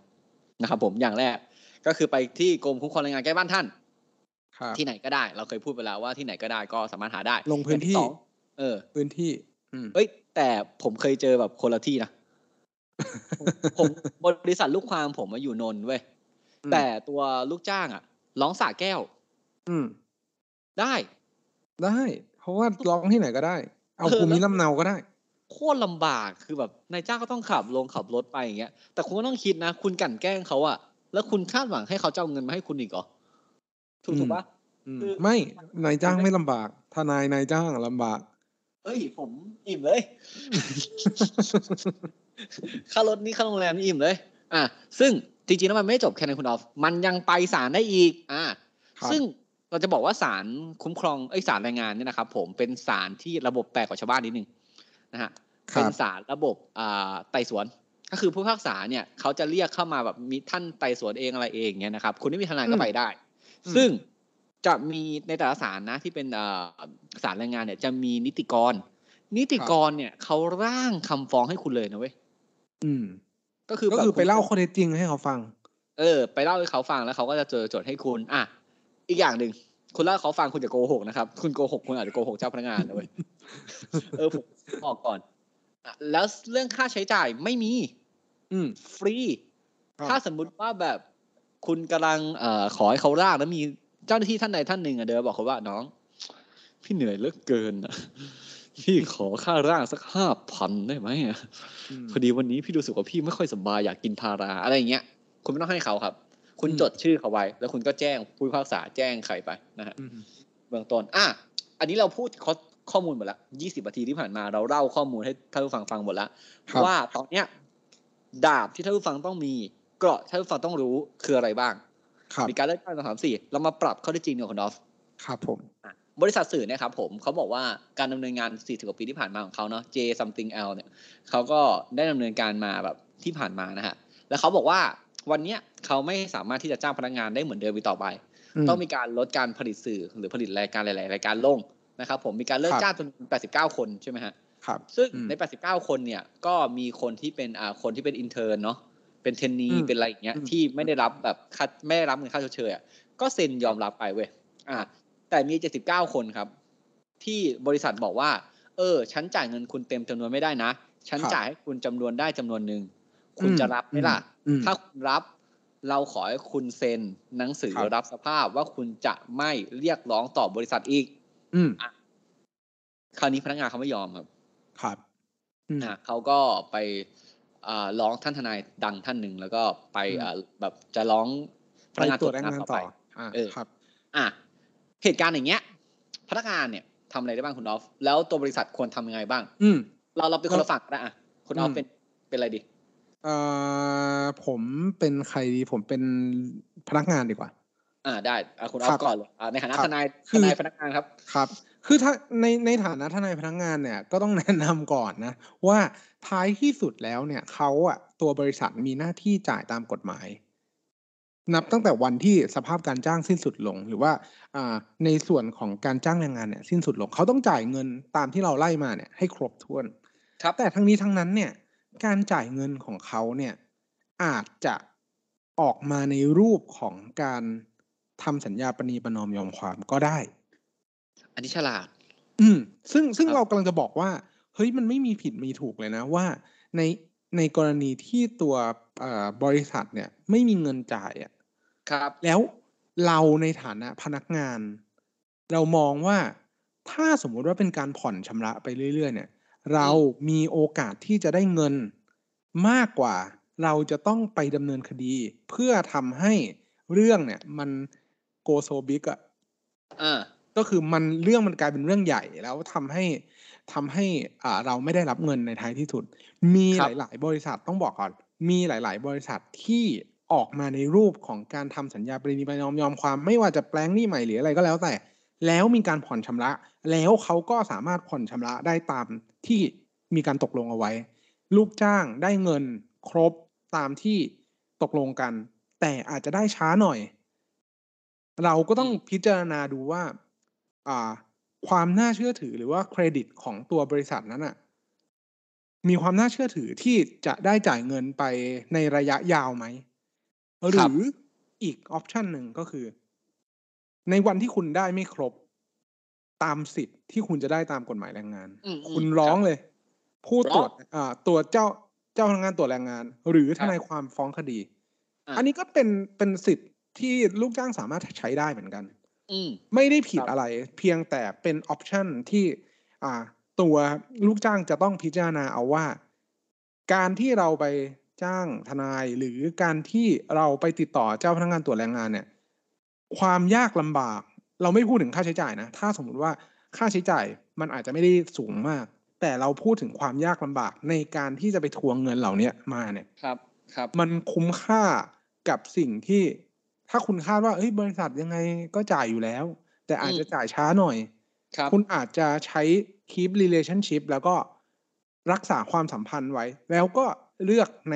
นะครับ ผมอย่างแรกก็คือไปที่กรมคุ้มครองแรงงานใกล้บ้านท่านครับ ที่ไหนก็ได้ เราเคยพูดไปแล้วว่าที่ไหนก็ได้ก็สามารถหาได้ ลงพื้นที่อย่างสองเออ พื้นที่อืมเอ้ย แต่ผมเคยเจอแบบคนละที่นะผมบริษัทลูกความผมมาอยู่นนท์เว้ยอืมแต่ตัวลูกจ้างอะ ร้องสาแก้ว อืม ได้ ได้ เพราะว่าร้องที่ไหนก็ได้ เอาเออภูมิแล้วลำเนาก็ได้ โคตรลำบากคือแบบนายจ้างก็ต้องขับลงขับรถไปอย่างเงี้ยแต่คุณก็ต้องคิดนะ คุณกลั่นแกล้งเขาอะแล้วคุณคาดหวังให้เขาจะเอาเงินมาให้คุณอีกเหรอ ถูกอืมถูกปะอืมคือไม่นายจ้างไม่ลำบาก ทนายนายจ้างลำบาก เอ้ย ผมอิ่มเลย ค่ารถนี่ค่าโรงแรมนี่อิ่มเลย อะซึ่งจริงๆแล้วมันไม่ได้จบแค่ในคุณออฟ มันยังไปศาลได้อีก อ่าครับซึ่งเราจะบอกว่าศาลคุ้มครองไอ้ยศาลแรงงานเนี่ยนะครับผมเป็นศาลที่ระบบแปลกกว่าชาวบ้านนิดนึงนะฮะคเป็รันบศาลระบบอ่าไต่สวน ก็คือผู้พิพากษาเนี่ยเขาจะเรียกเข้ามาแบบมีท่านไต่สวนเองอะไรเองเนี่ยนะครับคุณไม่มีทนายก็ไปได้อืม ซึ่งจะมีในแต่ละศาลนะที่เป็นเอ่อศาลแรงงานเนี่ย จะมีนิติกร นิติกรเนี่ยเขาร่างคำฟ้องให้คุณเลยนะเว้ยอืม ก็คือก็แบบคือไปเล่าคุณข้อเท็จจริงให้เขาฟัง เออ ไปเล่าให้เขาฟังแล้วเขาก็จะเจอโจทย์ให้คุณ อะ อีกอย่างหนึ่งคุณเล่าให้เขาฟังคุณจะโกหกนะครับ คุณโกหกคุณอาจจะโกหกเจ้าพนักงานนะเว้ยเออผมบอกก่อนอะแล้วเรื่องค่าใช้จ่ายไม่มี อืม ฟรีครับถ้าสมมุติว่าแบบ คุณกำลังเอ่อขอให้เขาร่างแล้วมีเจ้าหน้าที่ท่านใดท่านหนึ่งอะเดินมาบอกเขาว่าน้อง พี่เหนื่อยเหลือเกินอะพี่ขอค่าร่างสักห้าพันได้ไหมอะมพอดีวันนี้พี่รู้สึกว่าพี่ไม่ค่อยสบายอยากกินพาราอะไรอย่างเงี้ยคุณไม่ต้องให้เขาครับ คุณอืมจดชื่อเขาไว้ แล้วคุณก็แจ้งผู้พิพากษาแจ้งใครไปนะฮะอืมเบื้องต้นอะอันนี้เราพูดข้อข้อมูลหมดละยี่สิบนาทีที่ผ่านมาเราเล่าข้อมูลให้ท่านผู้ฟังฟังหมดแล้วครับว่าตอนเนี้ย ดาบที่ท่านผู้ฟังต้องมี เกราะที่ท่านผู้ฟังต้องรู้คืออะไรบ้างครับมีการเลือกตั้งสองสามสี่เรามาปรับข้อที่จริงเนี่ยคุณดอฟครับผมอะบริษัทสื่อเนี่ยครับผมเขาบอกว่าการดำเนินงาน 40 กว่าปีที่ผ่านมาของเขาเนาะ J something L เนี่ยเขาก็ได้ดำเนินการมาแบบที่ผ่านมานะฮะ แล้วเขาบอกว่าวันเนี้ยเขาไม่สามารถที่จะจ้างพนักงานได้เหมือนเดิมอีกต่อไป ต้องมีการลดการผลิตสื่อหรือผลิตรายการหลาย ๆ รายการลงนะครับผมมีการเลิกครับจ้างจน89 คนใช่ไหมฮะครับซึ่งอืมใน 89 คนเนี่ยก็มีคนที่เป็นอ่าคนที่เป็นอินเทอร์เนาะ เป็นเทนนีอืมเป็นอะไรอย่างเงี้ยอืมที่ไม่ได้รับแบบค่าไม่ได้รับเงินค่าชดเชยอะก็เซ็นยอมรับไปเว้ยอ่า แต่มี79คนครับ ที่บริษัทบอกว่า เออ ฉันจ่ายเงินคุณเต็มจำนวนไม่ได้นะ ฉันครับจ่ายให้คุณจำนวนได้จำนวนหนึ่งคุณอืมจะรับไหมล่ะอืมถ้าคุณรับเราขอให้คุณเซ็นหนังสือครับรับสภาพว่าคุณจะไม่เรียกร้องต่อบริษัทอีก อืมคราวนี้พนักงานเขาไม่ยอมครับ ครับอืมอะเขาก็ไปอ่า ร้องท่านทนายดังท่านหนึ่งแล้วก็ไปอืมอ่าแบบจะร้องพไปนักงานตรวจแรงหงานต่อต่ไปออ่าเออครับอะเหตุการณ์อย่างเงี้ย พนักงานเนี่ยทำอะไรได้บ้างคุณออฟ แล้วตัวบริษัทควรทำยังไงบ้าง อืมเราเราเป็นคนละฝั่งก็ได้อะคุณออฟอืมเป็นเป็นอะไรดีเอ่อผมเป็นใครดีผมเป็นพนักงานดีกว่า อ่าได้อะคุณออครัฟบก่อนเลยอ่าในฐานะครับทนายคืทอนายพนักงานครับ ครับ คือถ้าในในฐานะทนายพนักงานเนี่ยก็ต้องแนะนำก่อนนะ ว่าท้ายที่สุดแล้วเนี่ยเขาอะตัวบริษัทมีหน้าที่จ่ายตามกฎหมาย นับตั้งแต่วันที่สภาพการจ้างสิ้นสุดลง หรือว่าอ่าในส่วนของการจ้างแรงงานเนี่ยสิ้นสุดลงเขาต้องจ่ายเงินตามที่เราไล่มาเนี่ยให้ครบถ้วน ครับ แต่ทั้งนี้ทั้งนั้นเนี่ย การจ่ายเงินของเขาเนี่ยอาจจะออกมาในรูปของการทำสัญญาปณีประนอมยอมความก็ได้ อันนี้ฉลาด อืม ซึ่งซึ่งครับเรากำลังจะบอกว่า เฮ้ยมันไม่มีผิดมีถูกเลยนะว่า ในในกรณีที่ตัวเอ่อบริษัทเนี่ย ไม่มีเงินจ่ายอะครับ แล้วเราในฐานะพนักงาน เรามองว่าถ้าสมมุติว่าเป็นการผ่อนชำระไปเรื่อย ๆ เนี่ย เรามีโอกาสที่จะได้เงินมากกว่าเราจะต้องไปดำเนินคดี เพื่อทำให้เรื่องเนี่ย มันโกโซบิกอะอ่า ก็คือมันเรื่องมันกลายเป็นเรื่องใหญ่แล้วทำให้ทำให้อ่าเราไม่ได้รับเงินในท้ายที่สุด มีครัหบลาย ๆ บริษัทต้องบอกก่อน มีหลาย ๆ บริษัทที่ออกมาในรูปของการทำสัญญาปรินิประนอมยอมความไม่ว่าจะแปลงหนี้ใหม่หรืออะไรก็แล้วแต่ แล้วมีการผ่อนชำระ แล้วเขาก็สามารถผ่อนชำระได้ตามที่มีการตกลงเอาไว้ ลูกจ้างได้เงินครบตามที่ตกลงกัน แต่อาจจะได้ช้าหน่อย เราก็ต้องพิจารณาดูว่าอ่า ความน่าเชื่อถือหรือว่าเครดิตของตัวบริษัทนั้นอะมีความน่าเชื่อถือที่จะได้จ่ายเงินไปในระยะยาวไหม หรืออีกออปชันหนึ่งก็คือ ในวันที่คุณได้ไม่ครบตามสิทธิ์ที่คุณจะได้ตามกฎหมายแรงงานอืมอืมคุณร้องครับเลย ผู้ตรวจร้องอ่าตรวจเจ้าเจ้าพนักงานตรวจแรงงาน หรือคทรับนายความฟ้องคดีอะอันนี้ก็เป็นเป็นสิทธิ์ที่ลูกจ้างสามารถใช้ได้เหมือนกันอืม ไม่ได้ผิดครับอะไร เพียงแต่เป็นออปชันที่ อ่า ตัวลูกจ้างจะต้องพิจารณาเอาว่า การที่เราไปจ้างทนายหรือการที่เราไปติดต่อเจ้าพนักงานตรวจแรงงานเนี่ย ความยากลำบาก เราไม่พูดถึงค่าใช้จ่ายนะ ถ้าสมมุติว่าค่าใช้จ่ายมันอาจจะไม่ได้สูงมาก แต่เราพูดถึงความยากลำบากในการที่จะไปทวงเงินเหล่าเนี้ยมาเนี่ยครับครับ มันคุ้มค่ากับสิ่งที่ ถ้าคุณคาดว่าเฮ้ยบริษัทยังไงก็จ่ายอยู่แล้ว แต่อาจจะอืมจ่ายช้าหน่อยครับคุณอาจจะใช้ keep relationship แล้วก็รักษาความสัมพันธ์ไว้ แล้วก็เลือกใน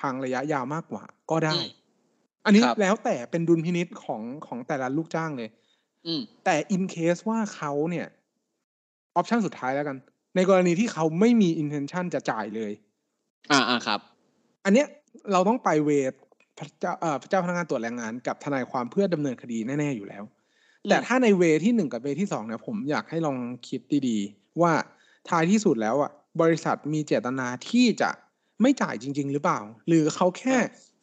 ทางระยะยาวมากกว่า ก็ได้อืมอันนี้ครับแล้วแต่เป็นดุลพินิษของของแต่ละลูกจ้างเลยอืมแต่ in case ว่าเขาเนี่ยออปชันสุดท้ายแล้วกัน ในกรณีที่เขาไม่มี intention จะจ่ายเลย อ่าอ่าครับ อันเนี้ยเราต้องไปเวท พระเจ้าเอ่อพระเจ้าพนักงานตรวจแรงงานกับทนายความเพื่อดำเนินคดีแน่ๆอยู่แล้ว แต่ถ้าในเวที่หนึ่งกับเวที่สองเนี่ยผมอยากให้ลองคิดดีๆ ว่าท้ายที่สุดแล้วอะบริษัทมีเจตนาที่จะไม่จ่ายจริง ๆ หรือเปล่า หรือเขาแค่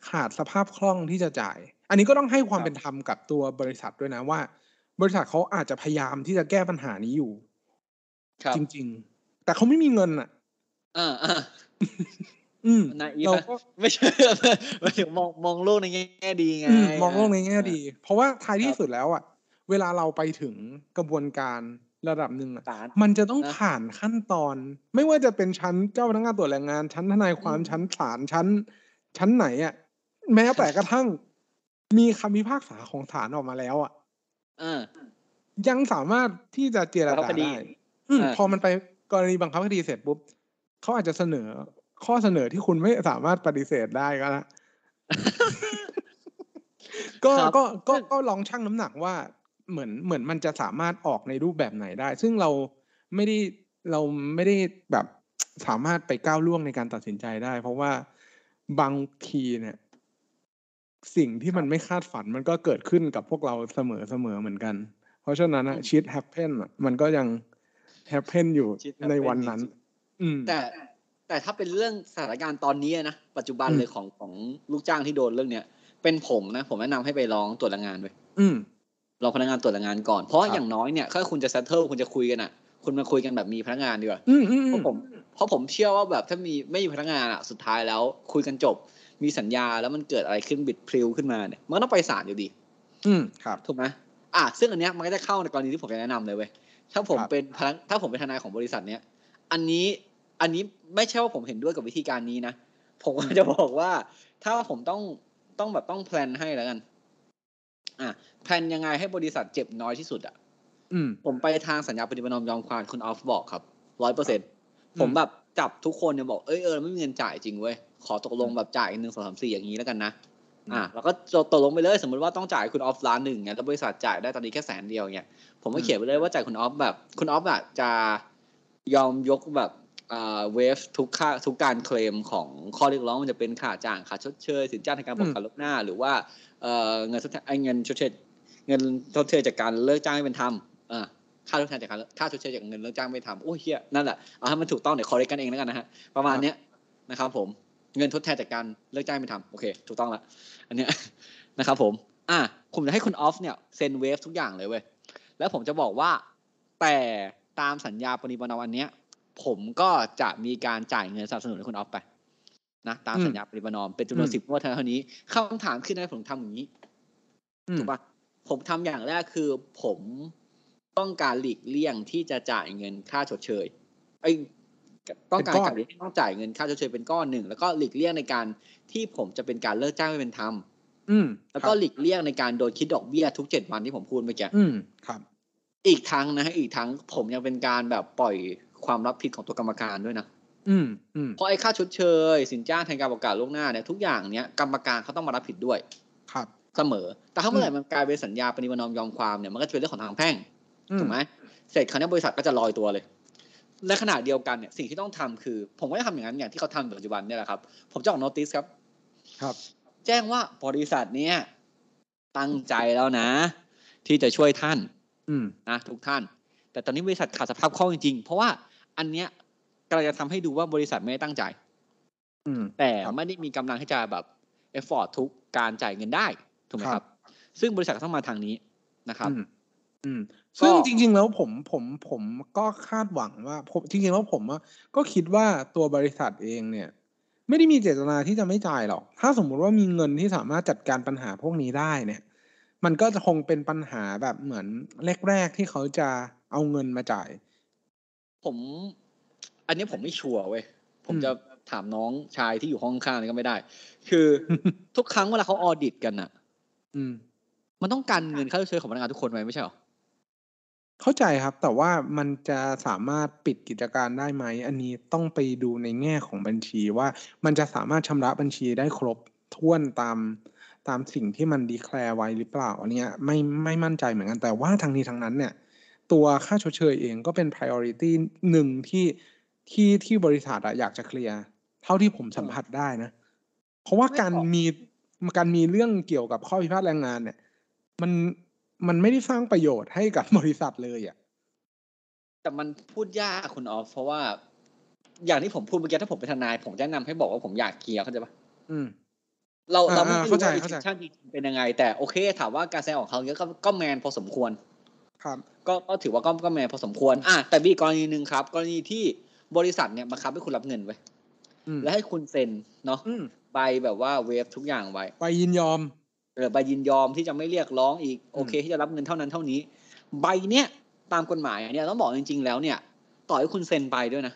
ขาดสภาพคล่องที่จะจ่าย อันนี้ก็ต้องให้ความเป็นธรรมกับตัวบริษัทด้วยนะว่า บริษัทเขาอาจจะพยายามที่จะแก้ปัญหานี้อยู่ครับจริง ๆ แต่เขาไม่มีเงินอะอ่า อ่าอืมนาอีฟเรานะก็ไม่ใช่หมายถึงมองมองโลกในแง่ดีไงอืมมองโลกในแง่ดี เพราะว่าท้ายที่สุดแล้วอะ เวลาเราไปถึงกระบวนการระดับหนึ่งอะศาลมันจะต้องนะผ่านขั้นตอน ไม่ว่าจะเป็นชั้นเจ้าพนักงานตรวจแรงงาน ชั้นทนายความอืมชั้นศาลชั้น ชั้นไหนอะ แม้แต่กระทั่ง มีคำพิพากษาของศาลออกมาแล้วอะอ่ายังสามารถที่จะเจรบังคับจาคดีได้อืมอ่าพอมันไปกรณีบังคับคดีเสร็จปุ๊บเขาอาจจะเสนอ ข้อเสนอที่คุณไม่สามารถปฏิเสธได้ก็แล้วก็ครับก็ก็ก็ลองชั่งน้ำหนักว่าเหมือนเหมือนมันจะสามารถออกในรูปแบบไหนได้ ซึ่งเราไม่ได้เราไม่ได้แบบสามารถไปก้าวล่วงในการตัดสินใจได้ เพราะว่าบางทีเนี่ย สิ่งที่มันไม่คาดฝันมันก็เกิดขึ้นกับพวกเราเสมอเสมอเหมือนกัน เพราะฉะนั้นอะ shit happen มันก็ยัง happen อยู่ shit ใน happen วันนั้นจริงอืมแต่ แต่ถ้าเป็นเรื่องสถานการณ์ตอนนี้นะปัจจุบันอืมเลยของของลูกจ้างที่โดนเรื่องเนี้ยเป็นผมนะ ผมแนะนำให้ไปร้องตรวจแรงงานไปอืมรอพนักงานตรวจแรงงานก่อนเพราะว่าครับอย่างน้อยเนี่ยถ้าคุณจะเซตเทิลคุณจะคุยกันอะ คุณมาคุยกันแบบมีพนักงานดีกว่าอืมอืมเพอืมราะผมเพราะผมเชื่อว่าแบบถ้ามีไม่มีพนักงานอะสุดท้ายแล้ว คุยกันจบ มีสัญญาแล้วมันเกิดอะไรขึ้นบิดพริ้วขึ้นมาเนี่ยมันก็ต้องไปศาลอยู่ดี อืมครับถูกไหมอะซึ่งอันเนี้ยมันก็จะเข้าในกรณีที่ผมจะแนะนำเลยเว้ยถ้าผมครับเป็นพนักถ้าผมเป็นทนายของบริษัทเนี้ยอันนี้ อันนี้ไม่ใช่ว่าผมเห็นด้วยกับวิธีการนี้นะ ผมก็จะบอกว่าถ้าผมต้องต้องแบบต้องแพลนให้แล้วกัน อะแพลนยังไงให้บริษัทเจ็บน้อยที่สุดอะอืมผมไปทางสัญญาปฏิบัตินอมยอมความคุณออฟบอกครับร้อยเปอร์เซ็นอืมผมแบบจับทุกคนเนี่ยบอกเอ้ยเออไม่มีเงินจ่ายจริงเว้ยขอตกลงแบบจ่ายหนึ่งสองสามสี่อย่างนี้แล้วกันนะอ่าแล้วก็ตกลงไปเลยสมมติว่าต้องจ่ายคุณออฟล้านหนึ่งเนี่ยแล้วบริษัทจ่ายได้ตอนนี้แค่แสนเดียวเนี่ยผมก็เขียนไปเลยว่าจ่ายคุณออฟแบบ คุณออฟอะจะยอมยกแบบอ่า เวฟทุกค่าทุกการเคลมของข้อเรียกร้องมันจะเป็นค่าจ้างค่าชดเชยสินจ้างในการประกันลบหน้า หรือว่าเอ่อเงินทดแทนไอ้เงินชดเชยเงินทดเชยจากการเลิกจ้างไม่เป็นธรรมอ่าค่าทดแทนจากการค่าชดเชยจากเงินเลิกจ้างไม่ทำโอ้ยเฮียนั่นแหละเอาให้มันถูกต้องเดี๋ยวคอเรกกันเองแล้วกันนะฮะประมาณเนี้ยนะครับผมเงินทดแทนจากการเลิกจ้างไม่ทำโอเค ถูกต้องละอันเนี้ยนะครับผม อะผมจะให้คุณออฟเนี่ยเซ็นเวฟทุกอย่างเลยเว้ยแล้วผมจะบอกว่าแต่ตามสัญญาปณิปนอมอันเนี้ย ผมก็จะมีการจ่ายเงินสนับสนุนให้คุณออฟไปนะตามอืมสัญญาปณิปนอมเป็นจำนวนอืมสิบงวดเท่านี้คำถามขึ้นนะผมทำอย่างนี้อืมถูกปะผมทำอย่างแรกคือผมต้องการหลีกเลี่ยงที่จะจ่ายเงินค่าชดเชยไอ้ยต้องการเป็นก้อนการต้องจ่ายเงินค่าชดเชยเป็นก้อนหนึ่งแล้วก็หลีกเลี่ยงในการที่ผมจะเป็นการเลิกจ้างไม่เป็นธรรมอืมแล้วคก็รับหลีกเลี่ยงในการโดนคิดดอกเบี้ยทุกเจ็ดวันที่ผมพูดเมื่อกี้อืมครับ อีกทั้งนะฮะอีกทั้งผมยังเป็นการแบบปล่อย ความรับผิดของตัวกรรมการด้วยนะอืมอืมเพราะไอ้ค่าชดเชย สินจ้างแทนการประกาศล่วงหน้าเนี่ยทุกอย่างเนี้ยกรรมการเขาต้องมารับผิดด้วย ครับ เสมอ แต่ถ้าเมื่อไหร่อืมมันกลายเป็นสัญญาปณิประนอมยอมความเนี่ยมันก็จะเป็นเรื่องของทางแพ่งอืถูกไหมเสร็จคราวนี้บริษัทก็จะลอยตัวเลยในขณะเดียวกันเนี่ยสิ่งที่ต้องทำคือ ผมก็จะทำอย่างนั้นอย่างที่เขาทำอยู่ปัจจุบันเนี่ยแหละครับ ผมจะออก notice ครับ ครับ แจ้งว่าบริษัทเนี้ยตั้งใจแล้วนะ ที่จะช่วยท่าน อืมนะทุกท่าน แต่ตอนนี้บริษัทขาดสภาพคล่องจริงๆ เพราะว่า อันเนี้ยกำลังจะทำให้ดูว่าบริษัทไม่ได้ตั้งใจ อืมแต่ครับไม่ได้มีกำลังที่จะแบบ afford ทุกการจ่ายเงินได้ถูกไหมคครัรับบซึ่งบริษัทก็ต้องมาทางนี้นะครับอืมอืมก็ซึ่งจริง ๆ แล้วผมผมผมก็คาดหวังว่าผมจริงๆแล้วผมอะก็คิดว่าตัวบริษัทเองเนี่ย ไม่ได้มีเจตนาที่จะไม่จ่ายหรอก ถ้าสมมุติว่ามีเงินที่สามารถจัดการปัญหาพวกนี้ได้เนี่ย มันก็จะคงเป็นปัญหาแบบเหมือนแรกๆที่เขาจะเอาเงินมาจ่าย ผม อันนี้ผมไม่ชัวร์เว้ยผมอืมจะถามน้องชายที่อยู่ห้องข้างนี่ก็ไม่ได้ คือทุกครั้งเวลาเขาออดิตกันอะ อืม มันต้องการเงินค่าชดเชยของพนักงานทุกคนไหมไม่ใช่หรอเข้าใจครับ แต่ว่ามันจะสามารถปิดกิจการได้ไหม อันนี้ต้องไปดูในแง่ของบัญชีว่ามันจะสามารถชำระบัญชีได้ครบถ้วนตามตามสิ่งที่มันดีแคลร์ไว้หรือเปล่า อันเนี้ยไม่ไม่มั่นใจเหมือนกันแต่ว่าทางนี้ทางนั้นเนี่ย ตัวค่าชดเชยเองก็เป็น priority หนึ่งที่ที่ที่บริษัทอะอยากจะเคลียร์เท่าที่ผมสัมผัสได้นะ เพราะว่าไม่การออกมีการมีเรื่องเกี่ยวกับข้อพิพาทแรงงานเนี่ย มันมันไม่ได้สร้างประโยชน์ให้กับบริษัทเลยอะแต่มันพูดยากอะคุณออฟเพราะว่า อย่างที่ผมพูดเมื่อกี้ถ้าผมเป็นทนาย ผมจะแนะนำให้บอกว่าผมอยากเคลียร์เข้าใจปะอืมเราอ่าเราไม่อ่ารู้เข้าใจว่าเข้าใจ intention จริงๆเป็นยังไง แต่โอเค ถามว่าการแสดงออกเขาเนี้ยก็ก็แมนพอสมควร ครับก็ก็ถือว่าก็ก็แมนพอสมควร อะแต่มีอีกกรณีหนึ่งครับ กรณีที่บริษัทเนี่ยบังคับให้คุณรับเงินไว้อืมและให้คุณเซ็นเนาะอืมใบแบบว่าเวฟทุกอย่างไว้ไปยินยอมเออใบยินยอมที่จะไม่เรียกร้องอีกโอเค ที่จะรับเงินเท่านั้นเท่านี้ ใบเนี้ยตามกฎหมายเนี่ยต้องบอกจริง ๆ แล้วเนี่ย ต่อให้คุณเซ็นไปด้วยนะ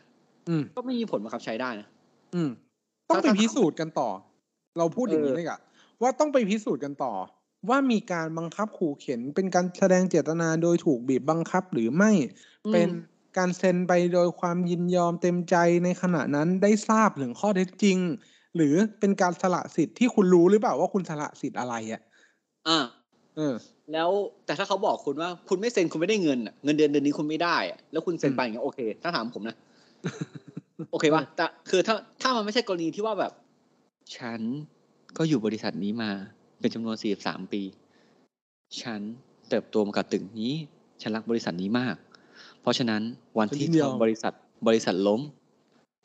อืมก็ไม่มีผลบังคับใช้ได้นะอืมต้องไปถ้าพิสูจน์กันต่อ เราพูดอย่างนี้เออเลยอะว่าต้องไปพิสูจน์กันต่อ ว่ามีการบังคับขู่เข็น เป็นการแสดงเจตนาโดยถูกบีบบังคับหรือไม่ เป็นการเซ็นไปโดยความยินยอมเต็มใจในขณะนั้นได้ทราบถึงข้อเท็จจริง หรือเป็นการสละสิทธิ์ที่คุณรู้หรือเปล่าว่าคุณสละสิทธิ์อะไรอะอ่าเออ แล้วแต่ถ้าเขาบอกคุณว่าคุณไม่เซ็นคุณไม่ได้เงินอะเงินเดือนเดือนนี้คุณไม่ได้อะแล้วคุณเซ็นไปอย่างเงี้ยโอเค ถ้าถามผมนะโอเคป่ะแต่คือถ้าถ้ามันไม่ใช่กรณีที่ว่าแบบ ฉันก็อยู่บริษัทนี้มา เป็นจำนวน 43 ปี ฉันเติบโตมากับตึกนี้ ฉันรักบริษัทนี้มาก เพราะฉะนั้นวันที่ฉันยินยอมบริษัทบริษัทล้ม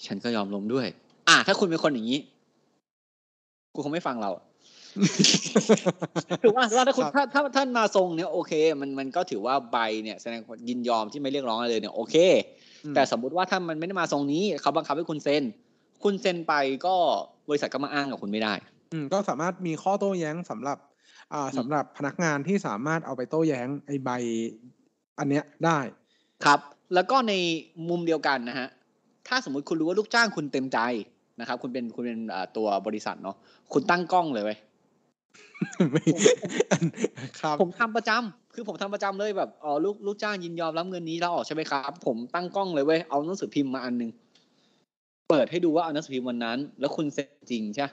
ฉันก็ยอมล้มด้วย อะถ้าคุณเป็นคนอย่างนี้ กูคงไม่ฟังเราถือว่าว่าถ้าคุณครับถ้าถ้าท่านมาทรงเนี่ยโอเค มันมันก็ถือว่าใบเนี่ย แสดงความยินยอมที่ไม่เรียกร้องอะไรเลยเนี่ยโอเคอืมแต่สมมุติว่าถ้ามันไม่ได้มาทรงนี้เขาบังคับให้คุณเซ็น คุณเซ็นไปก็บริษัทก็มาอ้างกับคุณไม่ได้ อืมก็สามารถมีข้อโต้แย้งสำหรับ อ่าสำหรับพนักงานที่สามารถเอาไปโต้แย้งไอ้ใบ อันเนี้ยได้ครับ แล้วก็ในมุมเดียวกันนะฮะถ้าสมมุติคุณรู้ว่าลูกจ้างคุณเต็มใจนะครับ คุณเป็นคุณเป็นอ่าตัวบริษัทเนาะคุณตั้งกล้องเลยเว้ยไม่ครับผมทำประจำคือผมทำประจำเลยแบบอ๋อลูกลูกจ้างยินยอมรับเงินนี้แล้วออกใช่ไหมครับ ผมตั้งกล้องเลยเว้ยเอาหนังสือพิมพ์มาอันหนึง เปิดให้ดูว่าเอาหนังสือพิมพ์วันนั้น แล้วคุณเซ็นจริงใช่ปะ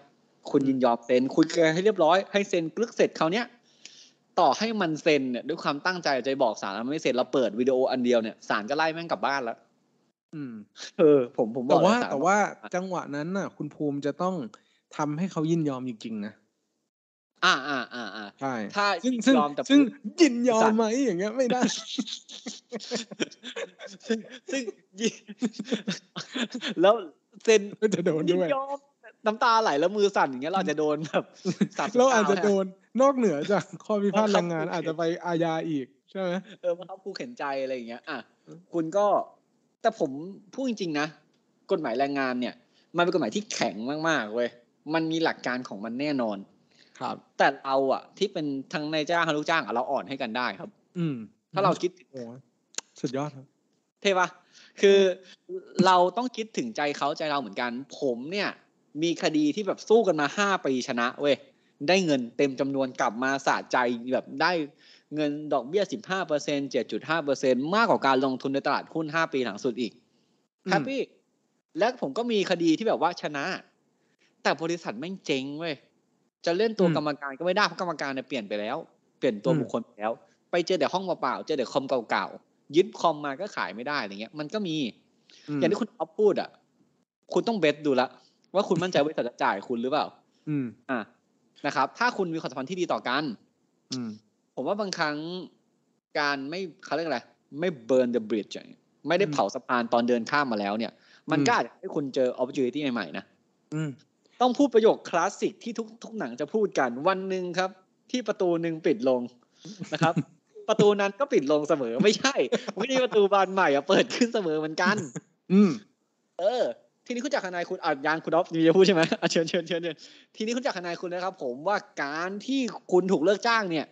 คุณยินยอมเซ็นคุณเคลียร์ให้เรียบร้อยให้เซ็นกลึกเสร็จคราวเนี้ยต่อให้มันเซ็นเนี่ยด้วยความตั้งใจใจบอกศาลแล้วมันไม่เซ็นเราเปิดวิดีโออันเดียวเนี่ยศาลก็ไล่แม่งกลับบ้านแล้วอืม เออ ผมผมบแต่อกว่าเลยศลแต่ว่าจังหวะนั้นน่ะ คุณภูมิจะต้องทำให้เขายินยอมจริงๆนะอ่าอ่าอ่าอ่าใช่ถ้าซึ่งยินซึ่งยอมแต่ซึ่งยินยอศามลไหมอย่างเงี้ยไม่ได้ ซึ่งซึ่งยิแล้วเซ็นก็จะโดนยิด้นวยยอม น้ำตาไหลแล้วมือสั่นอย่างเงี้ยเราอาจจะโดนแบบสามสิบเราอาจจะเก้โดนนอกเหนือจากข้อพิพาทบังคับแรงงานขู่เข็นอาจจะไปอาญาอีกใช่ไหมเออมาเข้าผู้เข็นใจอะไรอย่างเงี้ยอะคุณก็แต่ผมพูดจริงๆนะกฎหมายแรงงานเนี่ย มันเป็นกฎหมายที่แข็งมากๆเว้ยมันมีหลักการของมันแน่นอน ครับ แต่เราอะที่เป็นทั้งนายจ้างทั้งลูกจ้างอะเราอ่อนให้กันได้ครับ อืม ถ้าเราคิดโอ้สุดยอดครับ เท่ปะคือเราต้องคิดถึงใจเขาใจเราเหมือนกัน ผมเนี่ย มีคดีที่แบบสู้กันมาห้าปีชนะเว้ยได้เงินเต็มจำนวนกลับมาสะใจแบบได้เงินดอกเบี้ยสิบห้าเปอร์เซ็นเจ็ดจุดห้าเปอร์เซ็นมากกว่าการลงทุนในตลาดหุ้นห้าปีหลังสุดอีกอืมแฮปปี้และผมก็มีคดีที่แบบว่าชนะ แต่บริษัทแม่งเจ๊งเว้ยจะเล่นตัวกรรมการก็ไม่ได้เพราะกรรมการเนี่ยเปลี่ยนไปแล้ว เปลี่ยนตัวบุคคลไปแล้ว ไปเจอแต่ห้องเปล่าๆเจอแต่คอมเก่าๆยึดคอมมาก็ขายไม่ได้อะไรเงี้ย มันก็มีมอย่างที่คุณอ๊อฟพูดอะ คุณต้องเบสดูละ ว่าคุณมั่นใจว่าบริษัทจะจ่ายคุณหรือเปล่า อืม อะนะครับ ถ้าคุณมีความสัมพันธ์ที่ดีต่อกัน อืม ผมว่าบางครั้งการไม่เขาเรียกอะไรไม่ burn the bridge อย่างเงี้ยไม่ได้เผาสะพานตอนเดินข้ามมาแล้วเนี่ย มันอืมก็อาจจะให้คุณเจอ opportunity ใหม่ๆนะอืมต้องพูดประโยคคลาสสิกที่ทุกทุกหนังจะพูดกันวันหนึ่งครับ ที่ประตูหนึ่งปิดลงนะครับ ประตูนั้นก็ปิดลงเสมอไม่ใช่ไม่ใช่ประตูบานใหม่อะเปิดขึ้นเสมอเหมือนกัน อืม เออ ทีนี้คุณจากทนายคุณอะยางคุณอ๊อฟมีจะพูดใช่ไหมเชิญเชิญเชิญเชิญทีนี้คุณจากทนายคุณนะครับ ผมว่าการที่คุณถูกเลิกจ้างเนี่ย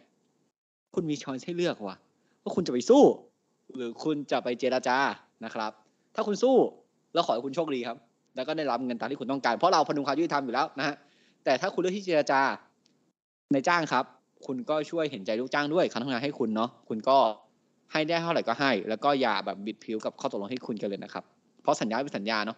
คุณมีช้อยให้เลือกว่ะว่าคุณจะไปสู้ หรือคุณจะไปเจราจานะครับ ถ้าคุณสู้เราขอให้คุณโชคดีครับ แล้วก็ได้รับเงินตามที่คุณต้องการเพราะเราผดุงความยุติธรรมอยู่แล้วนะฮะแต่ถ้าคุณเลือกที่เจรจานายจ้างครับ คุณก็ช่วยเห็นใจลูกจ้างด้วยเขาทำงานให้คุณเนาะคุณก็ให้ได้เท่าไหร่ก็ให้ แล้วก็อย่าแบบบิดพลิ้วกับข้อตกลงให้คุณกันเลยนะครับ เพราะสัญญาเป็นสัญญาเนาะ